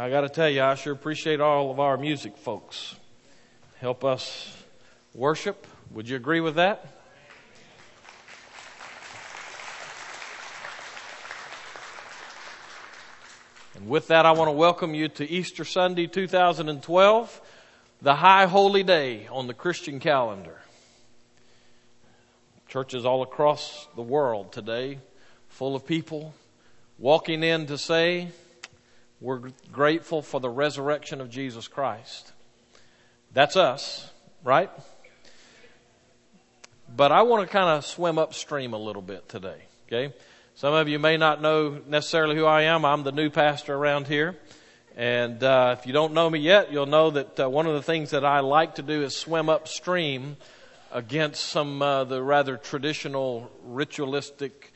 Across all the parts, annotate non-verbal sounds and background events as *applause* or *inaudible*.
I got to tell you, I sure appreciate all of our music folks. Help us worship. Would you agree with that? And with that, I want to welcome you to Easter Sunday 2012, the high holy day on the Christian calendar. Churches all across the world today, full of people walking in to say, we're grateful for the resurrection of Jesus Christ. That's us, right? But I want to kind of swim upstream a little bit today, okay? Some of you may not know necessarily who I am. I'm the new pastor around here. And uh, if you don't know me yet, you'll know that uh, one of the things that I like to do is swim upstream against some uh, the rather traditional ritualistic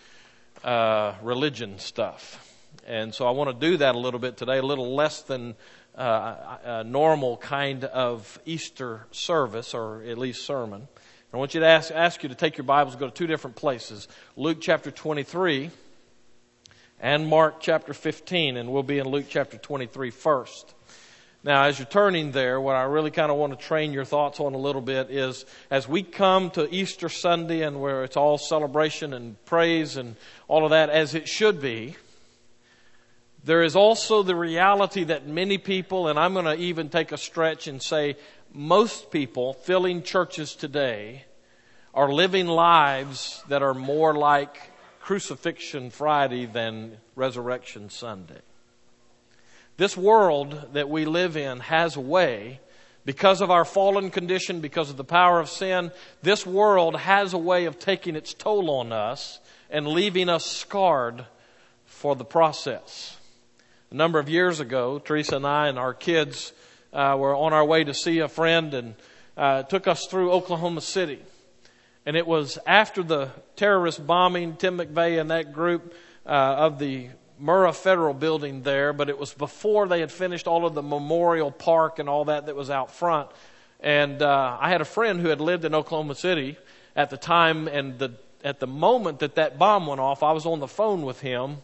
uh, religion stuff. And so I want to do that a little bit today, a little less than uh, a normal kind of Easter service, or at least sermon. I want you to ask, ask you to take your Bibles, go to two different places Luke chapter 23 and Mark chapter 15, and we'll be in Luke chapter 23 first. Now, as you're turning there, what I really kind of want to train your thoughts on a little bit is as we come to Easter Sunday and where it's all celebration and praise and all of that as it should be, there is also the reality that many people, and I'm going to even take a stretch and say most people filling churches today are living lives that are more like Crucifixion Friday than Resurrection Sunday. This world that we live in has a way, because of our fallen condition, because of the power of sin, this world has a way of taking its toll on us and leaving us scarred for the process. A number of years ago, Teresa and I and our kids uh, were on our way to see a friend and uh, took us through Oklahoma City. And it was after the terrorist bombing, Tim McVeigh and that group uh, of the Murrah Federal Building there, but it was before they had finished all of the memorial park and all that that was out front. And uh, I had a friend who had lived in Oklahoma City at the time, and the, at the moment that that bomb went off, I was on the phone with him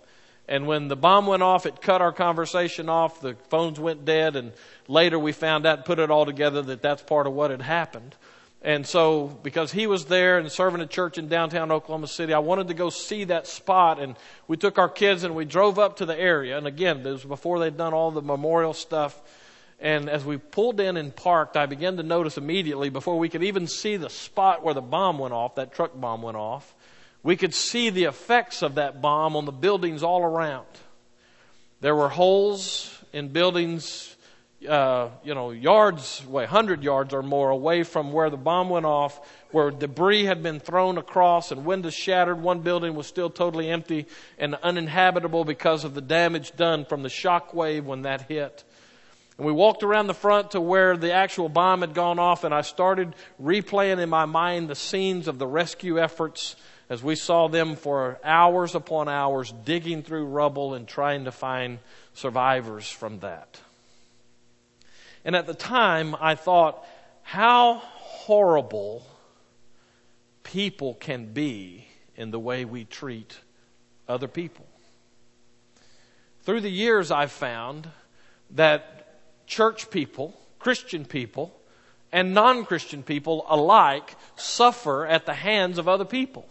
and when the bomb went off, it cut our conversation off. The phones went dead. And later we found out, put it all together, that that's part of what had happened. And so, because he was there and serving a church in downtown Oklahoma City, I wanted to go see that spot. And we took our kids and we drove up to the area. And again, this was before they'd done all the memorial stuff. And as we pulled in and parked, I began to notice immediately, before we could even see the spot where the bomb went off, that truck bomb went off, we could see the effects of that bomb on the buildings all around. There were holes in buildings, uh, you know, yards away, 100 yards or more away from where the bomb went off, where debris had been thrown across and windows shattered. One building was still totally empty and uninhabitable because of the damage done from the shock wave when that hit. And we walked around the front to where the actual bomb had gone off, and I started replaying in my mind the scenes of the rescue efforts as we saw them for hours upon hours digging through rubble and trying to find survivors from that. And at the time, I thought, how horrible people can be in the way we treat other people. Through the years, I've found that church people, Christian people, and non Christian people alike suffer at the hands of other people.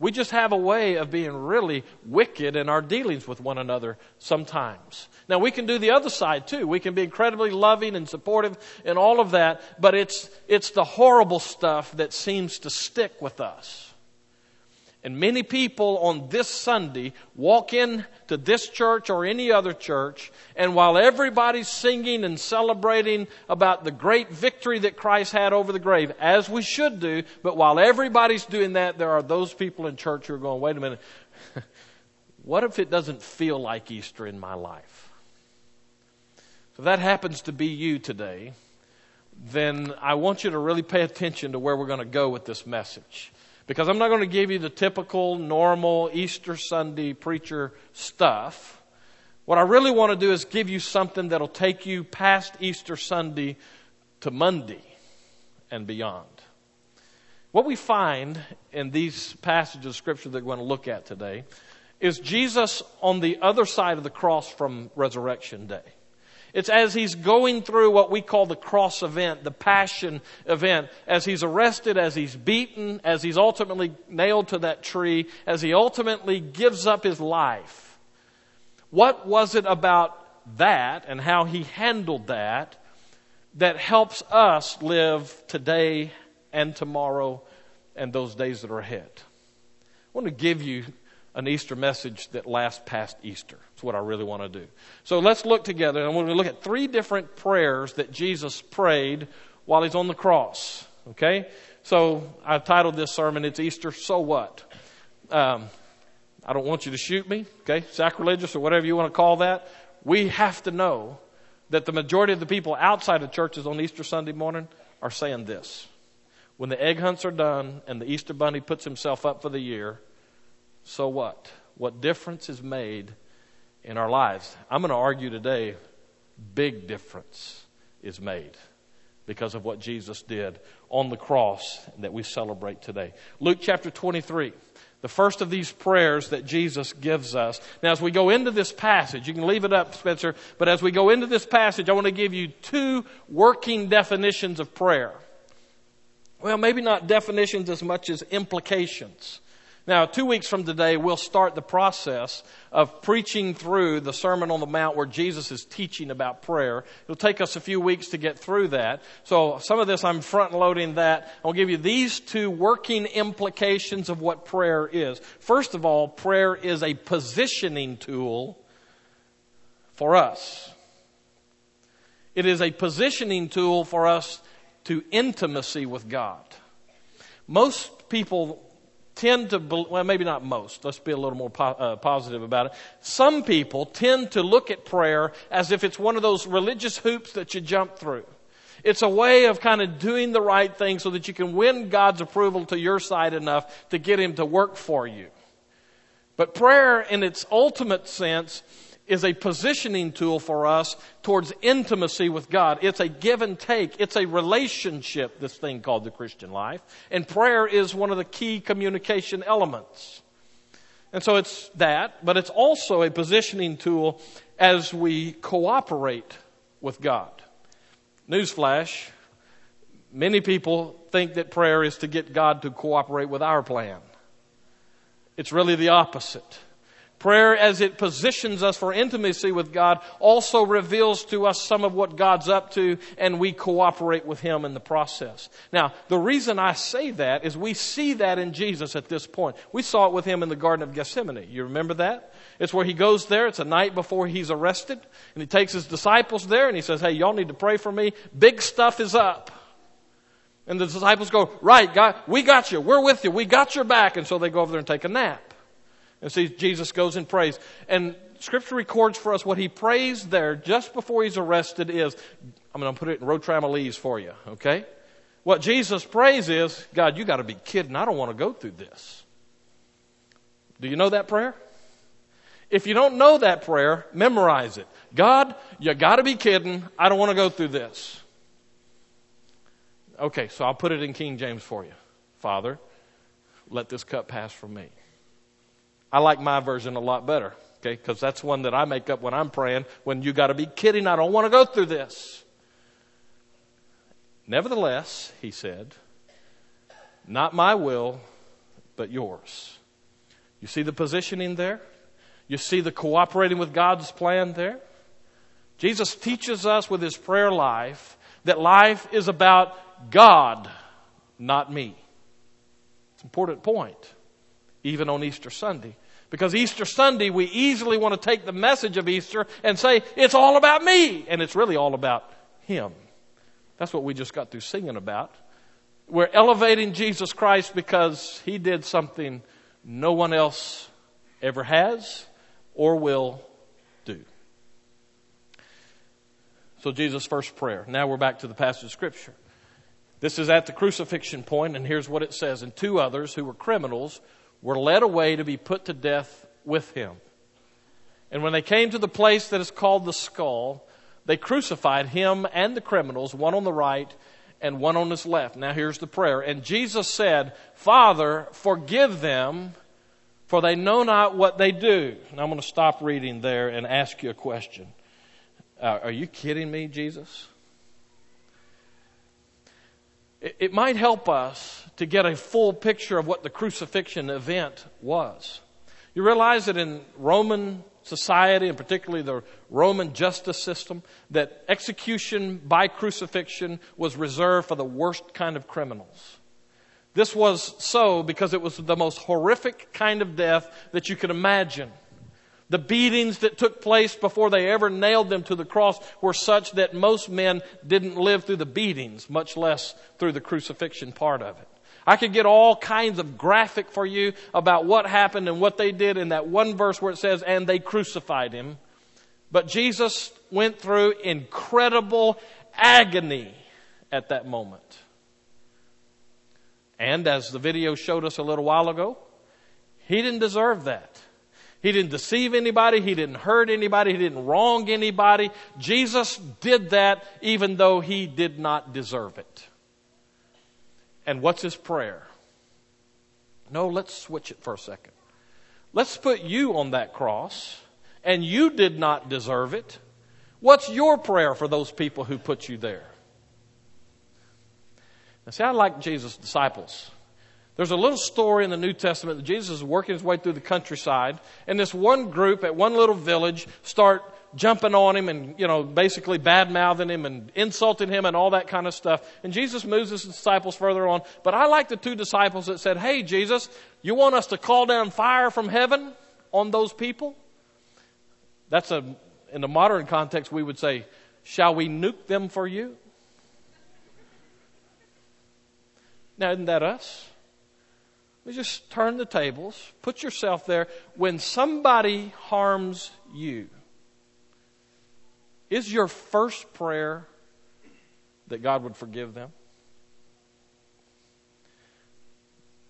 We just have a way of being really wicked in our dealings with one another sometimes. Now we can do the other side too. We can be incredibly loving and supportive and all of that, but it's, it's the horrible stuff that seems to stick with us. And many people on this Sunday walk in to this church or any other church, and while everybody's singing and celebrating about the great victory that Christ had over the grave, as we should do, but while everybody's doing that, there are those people in church who are going, wait a minute, *laughs* what if it doesn't feel like Easter in my life? So if that happens to be you today, then I want you to really pay attention to where we're going to go with this message because I'm not going to give you the typical, normal Easter Sunday preacher stuff. What I really want to do is give you something that'll take you past Easter Sunday to Monday and beyond. What we find in these passages of Scripture that we're going to look at today is Jesus on the other side of the cross from resurrection day. It's as he's going through what we call the cross event, the passion event, as he's arrested, as he's beaten, as he's ultimately nailed to that tree, as he ultimately gives up his life. What was it about that and how he handled that that helps us live today and tomorrow and those days that are ahead? I want to give you an Easter message that lasts past Easter. That's what I really want to do. So let's look together. and we're going to look at three different prayers that Jesus prayed while he's on the cross. Okay? So I've titled this sermon, It's Easter, So What? Um, I don't want you to shoot me, okay? Sacrilegious or whatever you want to call that. We have to know that the majority of the people outside of churches on Easter Sunday morning are saying this. When the egg hunts are done and the Easter bunny puts himself up for the year, so what? What difference is made in our lives? I'm going to argue today, big difference is made because of what Jesus did on the cross that we celebrate today. Luke chapter 23. The first of these prayers that Jesus gives us. Now, as we go into this passage, you can leave it up, Spencer, but as we go into this passage, I want to give you two working definitions of prayer. Well, maybe not definitions as much as implications. Now, two weeks from today, we'll start the process of preaching through the Sermon on the Mount where Jesus is teaching about prayer. It'll take us a few weeks to get through that. So some of this, I'm front loading that. I'll give you these two working implications of what prayer is. First of all, prayer is a positioning tool for us. It is a positioning tool for us to intimacy with God. Most people tend to, well, maybe not most, let's be a little more po- uh, positive about it. Some people tend to look at prayer as if it's one of those religious hoops that you jump through. It's a way of kind of doing the right thing so that you can win God's approval to your side enough to get Him to work for you. But prayer, in its ultimate sense, is a positioning tool for us towards intimacy with God. It's a give and take. It's a relationship, this thing called the Christian life. And prayer is one of the key communication elements. And so it's that, but it's also a positioning tool as we cooperate with God. Newsflash, many people think that prayer is to get God to cooperate with our plan. It's really the opposite. Prayer, as it positions us for intimacy with God, also reveals to us some of what God's up to, and we cooperate with Him in the process. Now, the reason I say that is we see that in Jesus at this point. We saw it with Him in the Garden of Gethsemane. You remember that? It's where He goes there. It's a night before He's arrested, and He takes His disciples there, and He says, Hey, y'all need to pray for me. Big stuff is up. And the disciples go, Right, God, we got you. We're with you. We got your back. And so they go over there and take a nap. And see, Jesus goes and prays. And Scripture records for us what he prays there just before he's arrested is, I'm going to put it in rotramolese for you, okay? What Jesus prays is, God, you got to be kidding. I don't want to go through this. Do you know that prayer? If you don't know that prayer, memorize it. God, you got to be kidding. I don't want to go through this. Okay, so I'll put it in King James for you. Father, let this cup pass from me. I like my version a lot better, okay? Because that's one that I make up when I'm praying. When you got to be kidding, I don't want to go through this. Nevertheless, he said, not my will, but yours. You see the positioning there? You see the cooperating with God's plan there? Jesus teaches us with his prayer life that life is about God, not me. It's an important point even on Easter Sunday. Because Easter Sunday, we easily want to take the message of Easter and say, it's all about me. And it's really all about Him. That's what we just got through singing about. We're elevating Jesus Christ because He did something no one else ever has or will do. So, Jesus' first prayer. Now we're back to the passage of Scripture. This is at the crucifixion point, and here's what it says. And two others who were criminals were led away to be put to death with him. And when they came to the place that is called the skull, they crucified him and the criminals, one on the right and one on his left. Now here's the prayer. And Jesus said, Father, forgive them, for they know not what they do. And I'm going to stop reading there and ask you a question. Uh, are you kidding me, Jesus? It, it might help us to get a full picture of what the crucifixion event was. You realize that in Roman society, and particularly the Roman justice system, that execution by crucifixion was reserved for the worst kind of criminals. This was so because it was the most horrific kind of death that you could imagine. The beatings that took place before they ever nailed them to the cross were such that most men didn't live through the beatings, much less through the crucifixion part of it. I could get all kinds of graphic for you about what happened and what they did in that one verse where it says, and they crucified him. But Jesus went through incredible agony at that moment. And as the video showed us a little while ago, he didn't deserve that. He didn't deceive anybody. He didn't hurt anybody. He didn't wrong anybody. Jesus did that even though he did not deserve it. And what's his prayer? No, let's switch it for a second. Let's put you on that cross, and you did not deserve it. What's your prayer for those people who put you there? Now, see, I like Jesus' disciples. There's a little story in the New Testament that Jesus is working his way through the countryside, and this one group at one little village start jumping on him and, you know, basically bad mouthing him and insulting him and all that kind of stuff. And Jesus moves his disciples further on. But I like the two disciples that said, Hey, Jesus, you want us to call down fire from heaven on those people? That's a, in the modern context, we would say, Shall we nuke them for you? Now, isn't that us? We just turn the tables, put yourself there. When somebody harms you, is your first prayer that God would forgive them?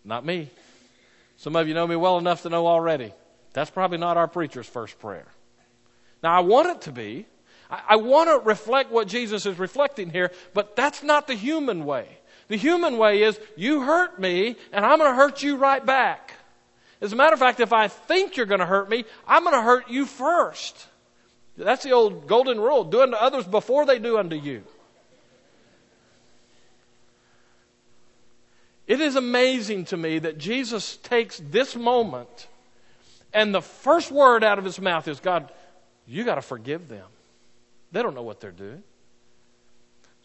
Not me. Some of you know me well enough to know already. That's probably not our preacher's first prayer. Now, I want it to be. I, I want to reflect what Jesus is reflecting here, but that's not the human way. The human way is you hurt me and I'm going to hurt you right back. As a matter of fact, if I think you're going to hurt me, I'm going to hurt you first. That's the old golden rule. Do unto others before they do unto you. It is amazing to me that Jesus takes this moment and the first word out of his mouth is, God, you got to forgive them. They don't know what they're doing.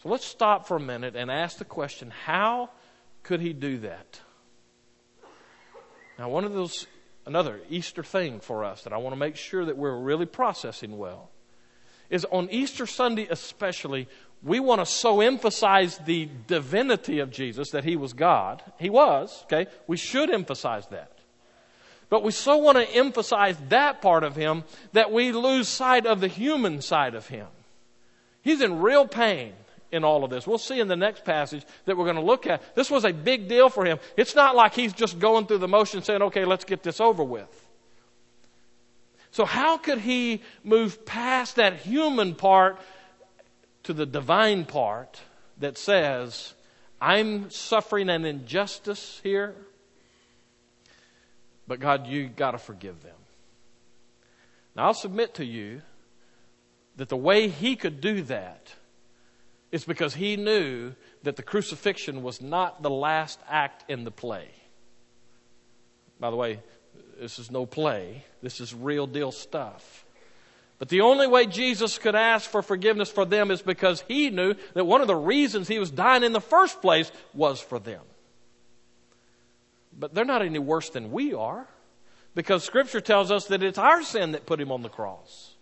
So let's stop for a minute and ask the question how could he do that? Now, one of those, another Easter thing for us that I want to make sure that we're really processing well is on Easter Sunday, especially, we want to so emphasize the divinity of Jesus that he was God. He was, okay? We should emphasize that. But we so want to emphasize that part of him that we lose sight of the human side of him. He's in real pain in all of this. We'll see in the next passage that we're going to look at. This was a big deal for him. It's not like he's just going through the motion saying, okay, let's get this over with. So, how could he move past that human part to the divine part that says, I'm suffering an injustice here, but God, you got to forgive them? Now, I'll submit to you that the way he could do that it's because he knew that the crucifixion was not the last act in the play. By the way, this is no play, this is real deal stuff. But the only way Jesus could ask for forgiveness for them is because he knew that one of the reasons he was dying in the first place was for them. But they're not any worse than we are because Scripture tells us that it's our sin that put him on the cross.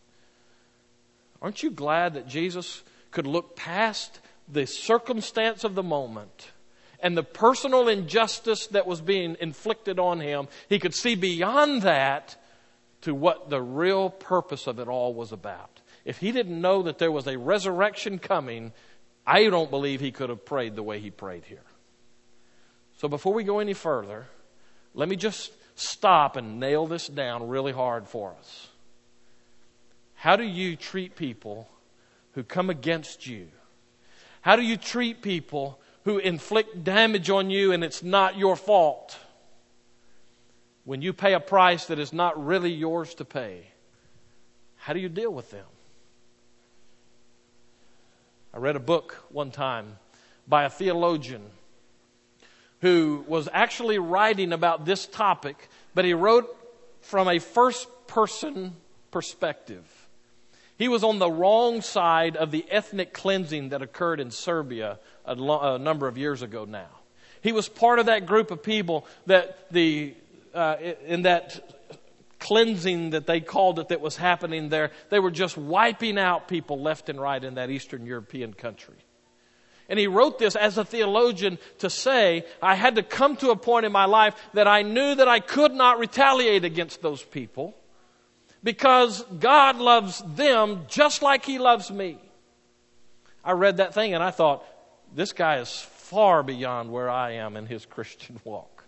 Aren't you glad that Jesus could look past the circumstance of the moment and the personal injustice that was being inflicted on him. He could see beyond that to what the real purpose of it all was about. If he didn't know that there was a resurrection coming, I don't believe he could have prayed the way he prayed here. So before we go any further, let me just stop and nail this down really hard for us. How do you treat people who come against you? How do you treat people who inflict damage on you and it's not your fault? when you pay a price that is not really yours to pay, how do you deal with them? I read a book one time by a theologian who was actually writing about this topic, but he wrote from a first person perspective. He was on the wrong side of the ethnic cleansing that occurred in Serbia a, lo- a number of years ago now. He was part of that group of people that the, uh, in that cleansing that they called it that was happening there, they were just wiping out people left and right in that Eastern European country. And he wrote this as a theologian to say, I had to come to a point in my life that I knew that I could not retaliate against those people because God loves them just like he loves me. I read that thing and I thought, this guy is far beyond where I am in his Christian walk.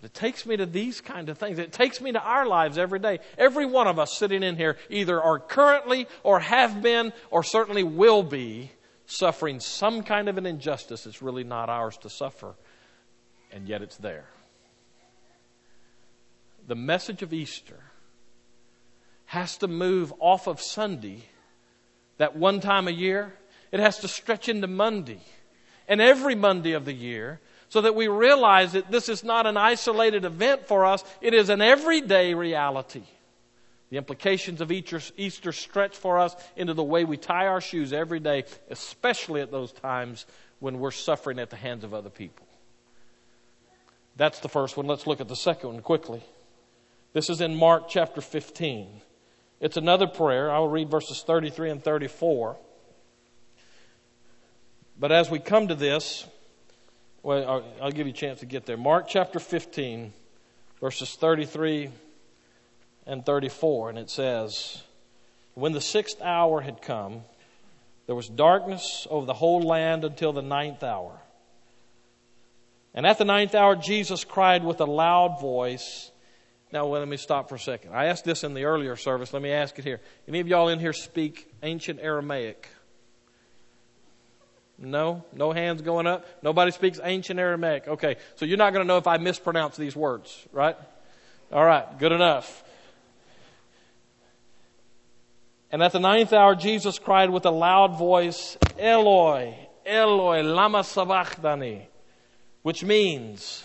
But it takes me to these kind of things. It takes me to our lives every day. Every one of us sitting in here either are currently or have been or certainly will be suffering some kind of an injustice that's really not ours to suffer, and yet it's there. The message of Easter has to move off of Sunday, that one time a year, it has to stretch into Monday and every Monday of the year so that we realize that this is not an isolated event for us, it is an everyday reality. The implications of Easter stretch for us into the way we tie our shoes every day, especially at those times when we're suffering at the hands of other people. That's the first one. Let's look at the second one quickly. This is in Mark chapter 15. It's another prayer. I will read verses 33 and 34. But as we come to this, well, I'll, give you a chance to get there. Mark chapter 15, verses 33 and 34, and it says, When the sixth hour had come, there was darkness over the whole land until the ninth hour. And at the ninth hour, Jesus cried with a loud voice. Now, well, let me stop for a second. I asked this in the earlier service. Let me ask it here. Any of y'all in here speak ancient Aramaic? No? No hands going up? Nobody speaks ancient Aramaic. Okay, so you're not going to know if I mispronounce these words, right? All right, good enough. And at the ninth hour, Jesus cried with a loud voice, Eloi, Eloi, lama sabachthani, which means,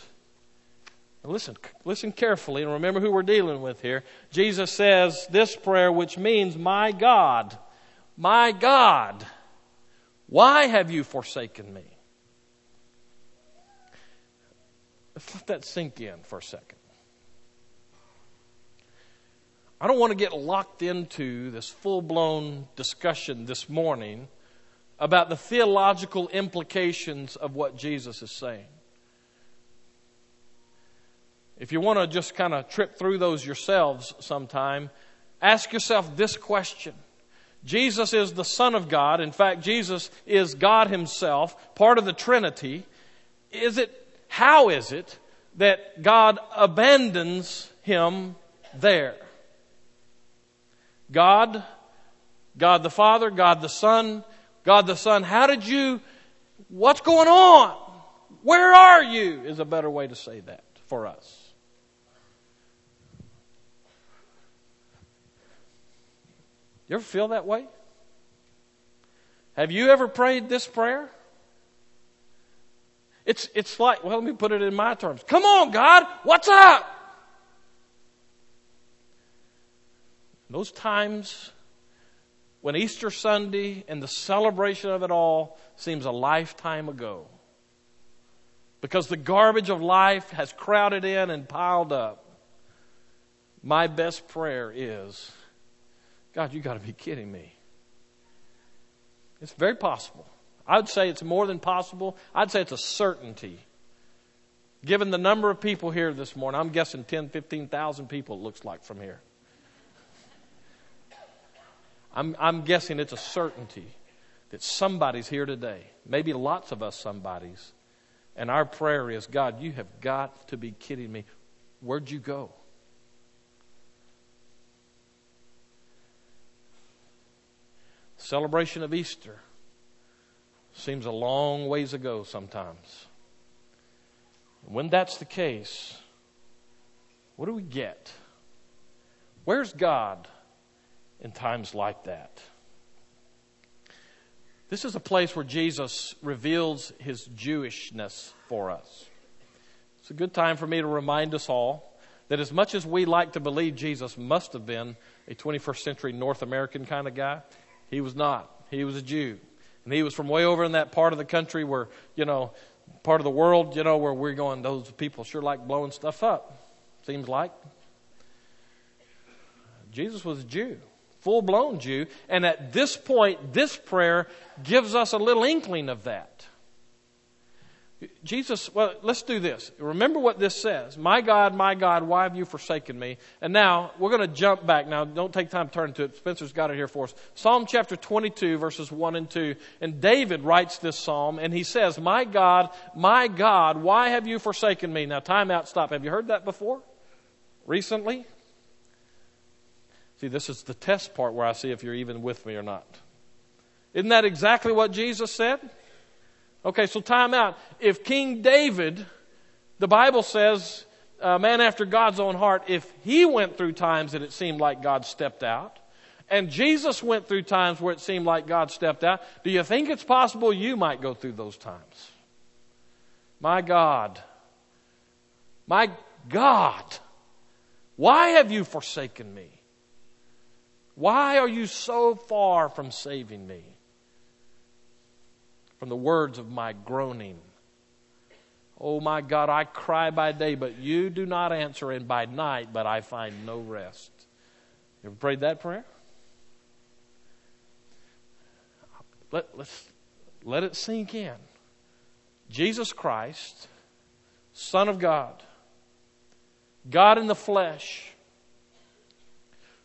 listen, listen carefully and remember who we're dealing with here. Jesus says this prayer, which means, my God, my God, why have you forsaken me? Let's let that sink in for a second. I don't want to get locked into this full blown discussion this morning about the theological implications of what Jesus is saying. If you want to just kind of trip through those yourselves sometime, ask yourself this question Jesus is the Son of God. In fact, Jesus is God Himself, part of the Trinity. Is it, how is it that God abandons Him there? God, God the Father, God the Son, God the Son, how did you, what's going on? Where are you? Is a better way to say that for us. You ever feel that way? Have you ever prayed this prayer? It's, it's like, well, let me put it in my terms. Come on, God, what's up? Those times when Easter Sunday and the celebration of it all seems a lifetime ago. Because the garbage of life has crowded in and piled up. My best prayer is God, you got to be kidding me. It's very possible. I'd say it's more than possible. I'd say it's a certainty. Given the number of people here this morning, I'm guessing 10, 15,000 people it looks like from here. I'm, I'm guessing it's a certainty that somebody's here today. Maybe lots of us somebody's. And our prayer is God, you have got to be kidding me. Where'd you go? Celebration of Easter seems a long ways ago sometimes. When that's the case, What do we get? Where's God in times like that? This is a place where Jesus reveals his Jewishness for us. It's a good time for me to remind us all that as much as we like to believe Jesus must have been a 21st century North American kind of guy, he was not. He was a Jew. And he was from way over in that part of the country where, you know, part of the world, you know, where we're going, those people sure like blowing stuff up. Seems like. Jesus was a Jew full blown Jew. And at this point, this prayer gives us a little inkling of that. Jesus, well, let's do this. Remember what this says. My God, my God, why have you forsaken me? And now we're going to jump back. Now, don't take time to turn to it. Spencer's got it here for us. Psalm chapter 22, verses 1 and 2. And David writes this psalm, and he says, My God, my God, why have you forsaken me? Now, time out, stop. Have you heard that before? Recently? See, this is the test part where I see if you're even with me or not. Isn't that exactly what Jesus said? Okay, so time out. If King David, the Bible says, a man after God's own heart, if he went through times that it seemed like God stepped out, and Jesus went through times where it seemed like God stepped out, do you think it's possible you might go through those times? My God, my God, why have you forsaken me? Why are you so far from saving me? From the words of my groaning. Oh my God, I cry by day, but you do not answer, and by night, but I find no rest. You ever prayed that prayer? Let, let's, let it sink in. Jesus Christ, Son of God, God in the flesh,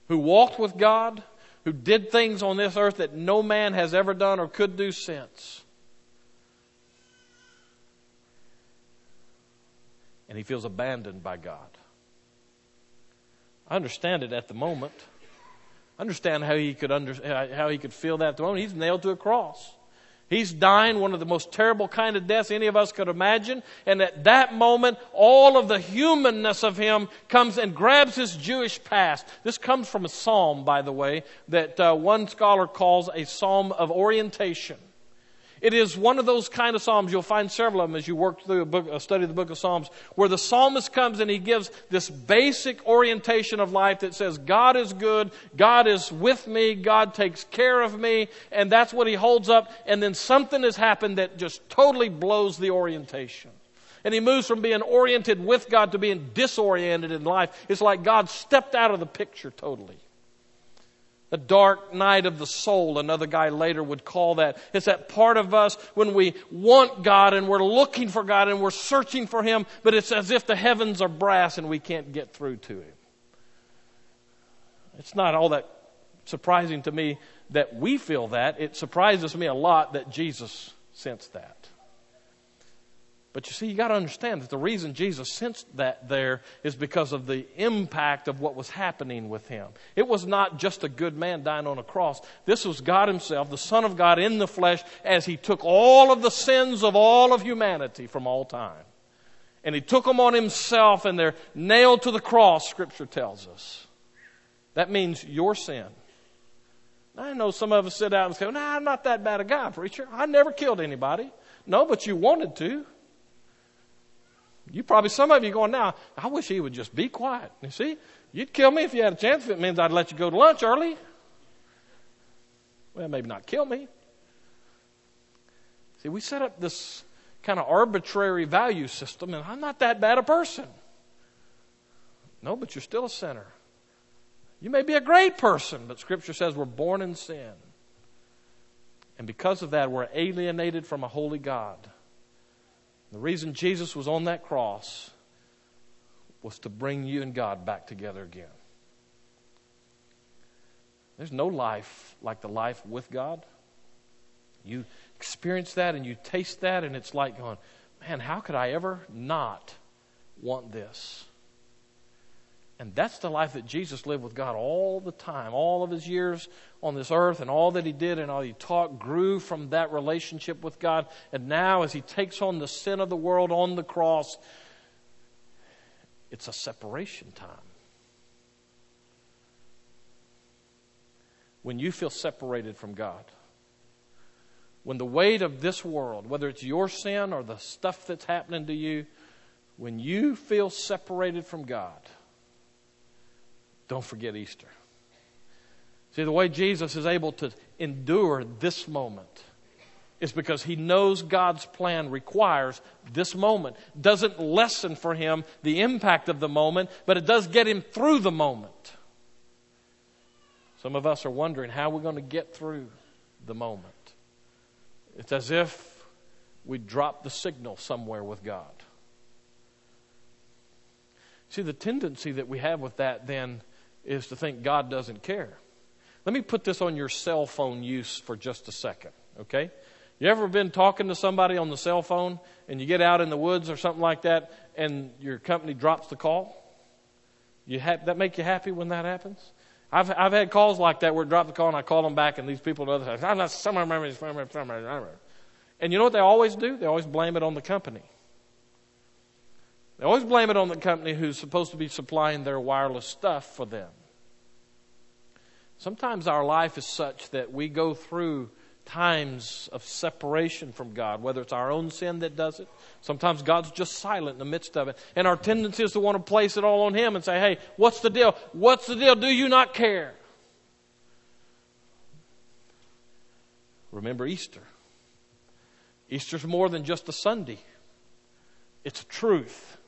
who walked with God, who did things on this earth that no man has ever done or could do since. And he feels abandoned by God. I understand it at the moment. I understand how he could under, how he could feel that at the moment. He's nailed to a cross. He's dying one of the most terrible kind of deaths any of us could imagine. And at that moment, all of the humanness of him comes and grabs his Jewish past. This comes from a psalm, by the way, that uh, one scholar calls a psalm of orientation. It is one of those kind of psalms. You'll find several of them as you work through a, book, a study of the book of Psalms, where the psalmist comes and he gives this basic orientation of life that says, God is good, God is with me, God takes care of me, and that's what he holds up. And then something has happened that just totally blows the orientation. And he moves from being oriented with God to being disoriented in life. It's like God stepped out of the picture totally. A dark night of the soul, another guy later would call that. It's that part of us when we want God and we're looking for God and we're searching for Him, but it's as if the heavens are brass and we can't get through to Him. It's not all that surprising to me that we feel that. It surprises me a lot that Jesus sensed that. But you see, you got to understand that the reason Jesus sensed that there is because of the impact of what was happening with him. It was not just a good man dying on a cross. This was God Himself, the Son of God in the flesh, as He took all of the sins of all of humanity from all time. And He took them on Himself and they're nailed to the cross, Scripture tells us. That means your sin. I know some of us sit out and say, nah, I'm not that bad a guy, preacher. I never killed anybody. No, but you wanted to. You probably, some of you going now, I wish he would just be quiet. You see, you'd kill me if you had a chance. If it means I'd let you go to lunch early. Well, maybe not kill me. See, we set up this kind of arbitrary value system, and I'm not that bad a person. No, but you're still a sinner. You may be a great person, but Scripture says we're born in sin. And because of that, we're alienated from a holy God. The reason Jesus was on that cross was to bring you and God back together again. There's no life like the life with God. You experience that and you taste that, and it's like going, man, how could I ever not want this? And that's the life that Jesus lived with God all the time. All of his years on this earth and all that he did and all he taught grew from that relationship with God. And now, as he takes on the sin of the world on the cross, it's a separation time. When you feel separated from God, when the weight of this world, whether it's your sin or the stuff that's happening to you, when you feel separated from God, don't forget Easter. See, the way Jesus is able to endure this moment is because he knows God's plan requires this moment. Doesn't lessen for him the impact of the moment, but it does get him through the moment. Some of us are wondering how we're going to get through the moment. It's as if we dropped the signal somewhere with God. See, the tendency that we have with that then is to think God doesn't care. Let me put this on your cell phone use for just a second, okay? You ever been talking to somebody on the cell phone and you get out in the woods or something like that and your company drops the call? You ha- that make you happy when that happens? I've, I've had calls like that where I drop the call and I call them back and these people on the other side, I'm not, somewhere, and you know what they always do? They always blame it on the company. They always blame it on the company who's supposed to be supplying their wireless stuff for them. Sometimes our life is such that we go through times of separation from God, whether it's our own sin that does it. Sometimes God's just silent in the midst of it. And our tendency is to want to place it all on Him and say, hey, what's the deal? What's the deal? Do you not care? Remember Easter. Easter's more than just a Sunday. It's a truth.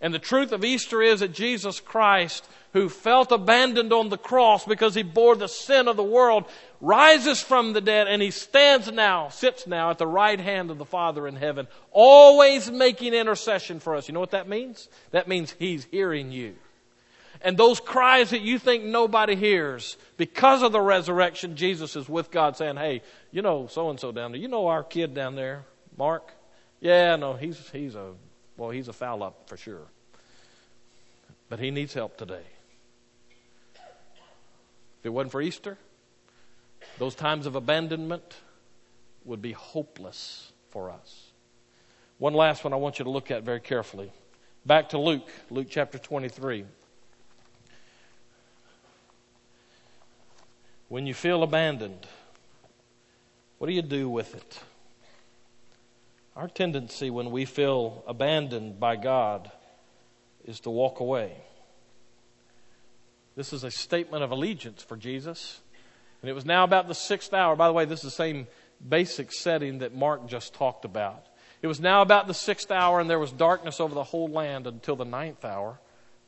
And the truth of Easter is that Jesus Christ, who felt abandoned on the cross because he bore the sin of the world, rises from the dead and he stands now, sits now at the right hand of the Father in heaven, always making intercession for us. You know what that means? That means he's hearing you. And those cries that you think nobody hears, because of the resurrection, Jesus is with God saying, Hey, you know so and so down there. You know our kid down there, Mark? Yeah, no, he's, he's a well, he's a foul up for sure. But he needs help today. If it wasn't for Easter, those times of abandonment would be hopeless for us. One last one I want you to look at very carefully. Back to Luke, Luke chapter 23. When you feel abandoned, what do you do with it? Our tendency when we feel abandoned by God is to walk away. This is a statement of allegiance for Jesus. And it was now about the sixth hour. By the way, this is the same basic setting that Mark just talked about. It was now about the sixth hour, and there was darkness over the whole land until the ninth hour,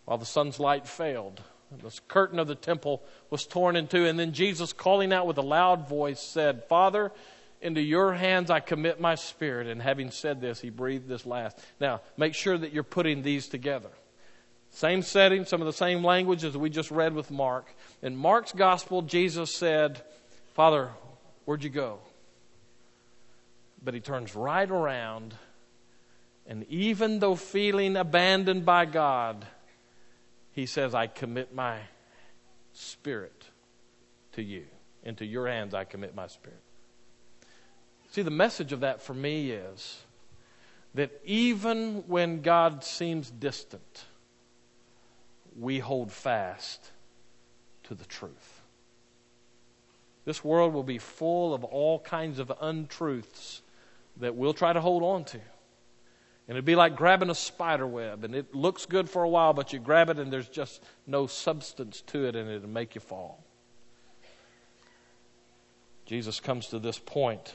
while the sun's light failed. The curtain of the temple was torn in two, and then Jesus, calling out with a loud voice, said, Father, into your hands I commit my spirit. And having said this, he breathed this last. Now, make sure that you're putting these together. Same setting, some of the same language as we just read with Mark. In Mark's gospel, Jesus said, Father, where'd you go? But he turns right around, and even though feeling abandoned by God, he says, I commit my spirit to you. Into your hands I commit my spirit. See, the message of that for me is that even when God seems distant, we hold fast to the truth. This world will be full of all kinds of untruths that we'll try to hold on to. And it'd be like grabbing a spider web, and it looks good for a while, but you grab it and there's just no substance to it, and it'll make you fall. Jesus comes to this point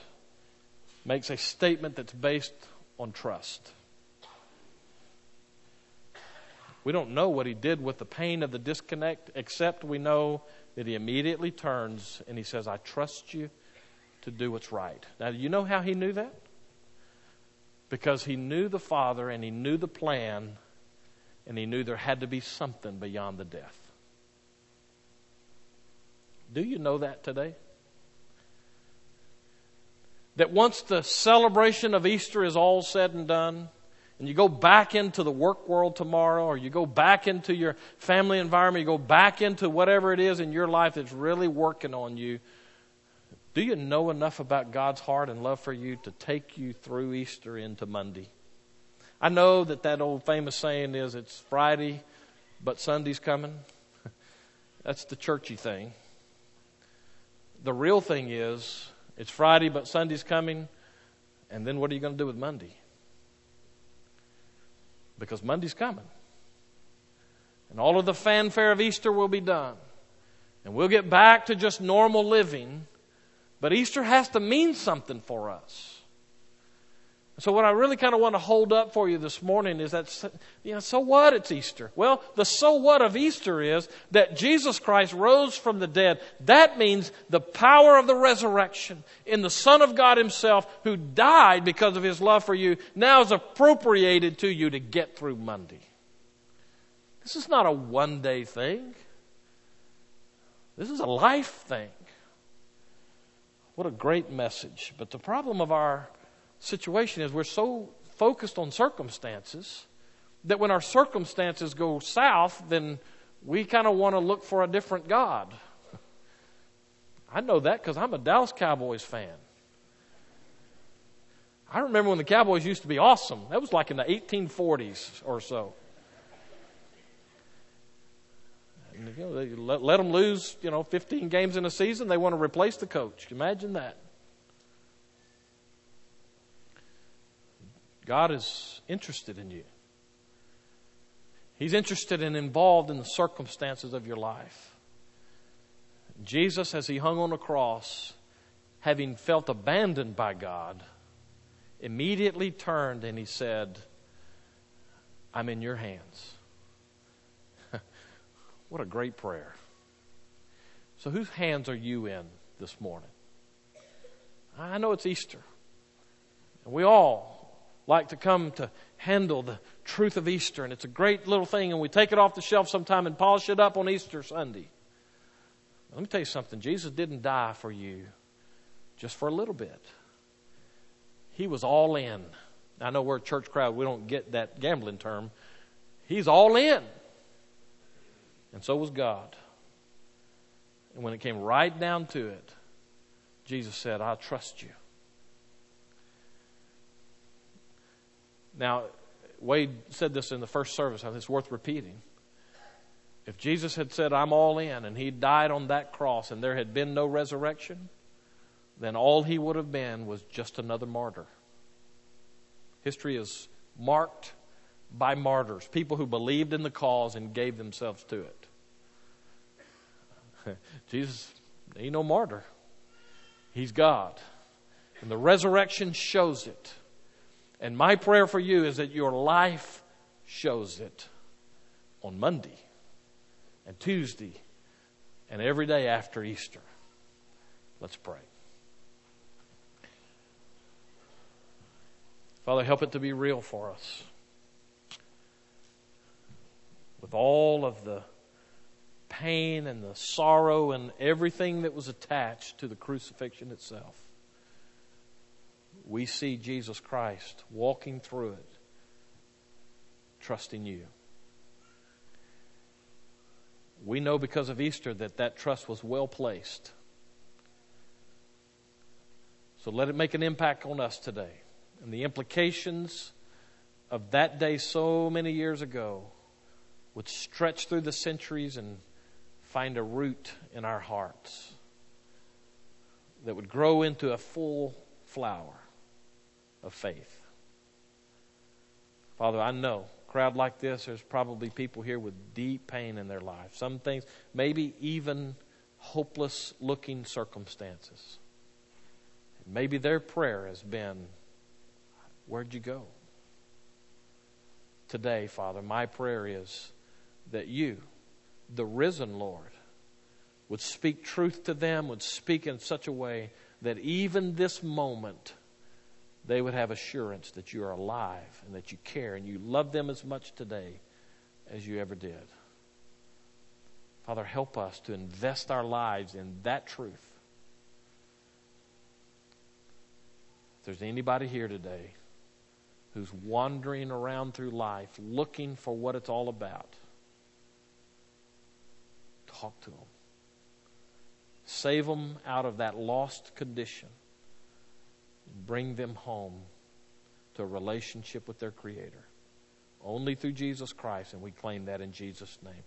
makes a statement that's based on trust. We don't know what he did with the pain of the disconnect, except we know that he immediately turns and he says, I trust you to do what's right. Now, do you know how he knew that? Because he knew the Father and he knew the plan and he knew there had to be something beyond the death. Do you know that today? That once the celebration of Easter is all said and done, and you go back into the work world tomorrow, or you go back into your family environment, you go back into whatever it is in your life that's really working on you, do you know enough about God's heart and love for you to take you through Easter into Monday? I know that that old famous saying is it's Friday, but Sunday's coming. *laughs* That's the churchy thing. The real thing is it's Friday, but Sunday's coming. And then what are you going to do with Monday? Because Monday's coming. And all of the fanfare of Easter will be done. And we'll get back to just normal living. But Easter has to mean something for us. So what I really kind of want to hold up for you this morning is that, you know, so what it's Easter? Well, the so what of Easter is that Jesus Christ rose from the dead. That means the power of the resurrection in the Son of God Himself who died because of His love for you now is appropriated to you to get through Monday. This is not a one day thing. This is a life thing. What a great message. But the problem of our situation is we're so focused on circumstances that when our circumstances go south, then we kind of want to look for a different God. I know that because I'm a Dallas Cowboys fan. I remember when the Cowboys used to be awesome. That was like in the 1840s or so. And, you know, let, let them lose, you know, 15 games in a season. They want to replace the coach. Imagine that. God is interested in you. He's interested and involved in the circumstances of your life. Jesus, as he hung on the cross, having felt abandoned by God, immediately turned and he said, I'm in your hands. *laughs* what a great prayer. So, whose hands are you in this morning? I know it's Easter. And we all like to come to handle the truth of Easter, and it's a great little thing, and we take it off the shelf sometime and polish it up on Easter Sunday. Let me tell you something Jesus didn't die for you just for a little bit, He was all in. I know we're a church crowd, we don't get that gambling term. He's all in. And so was God. And when it came right down to it, Jesus said, I'll trust you. Now, Wade said this in the first service. Think it's worth repeating. If Jesus had said, I'm all in, and he died on that cross, and there had been no resurrection, then all he would have been was just another martyr. History is marked by martyrs, people who believed in the cause and gave themselves to it. *laughs* Jesus ain't no martyr. He's God. And the resurrection shows it. And my prayer for you is that your life shows it on Monday and Tuesday and every day after Easter. Let's pray. Father, help it to be real for us. With all of the pain and the sorrow and everything that was attached to the crucifixion itself we see Jesus Christ walking through it, trusting you. We know because of Easter that that trust was well placed. So let it make an impact on us today. And the implications of that day so many years ago would stretch through the centuries and find a root in our hearts that would grow into a full flower of faith. Father, I know crowd like this, there's probably people here with deep pain in their life. Some things, maybe even hopeless looking circumstances. Maybe their prayer has been, Where'd you go? Today, Father, my prayer is that you, the risen Lord, would speak truth to them, would speak in such a way that even this moment, they would have assurance that you are alive and that you care and you love them as much today as you ever did. Father, help us to invest our lives in that truth. If there's anybody here today who's wandering around through life looking for what it's all about, talk to them. Save them out of that lost condition bring them home to a relationship with their Creator. Only through Jesus Christ, and we claim that in Jesus' name.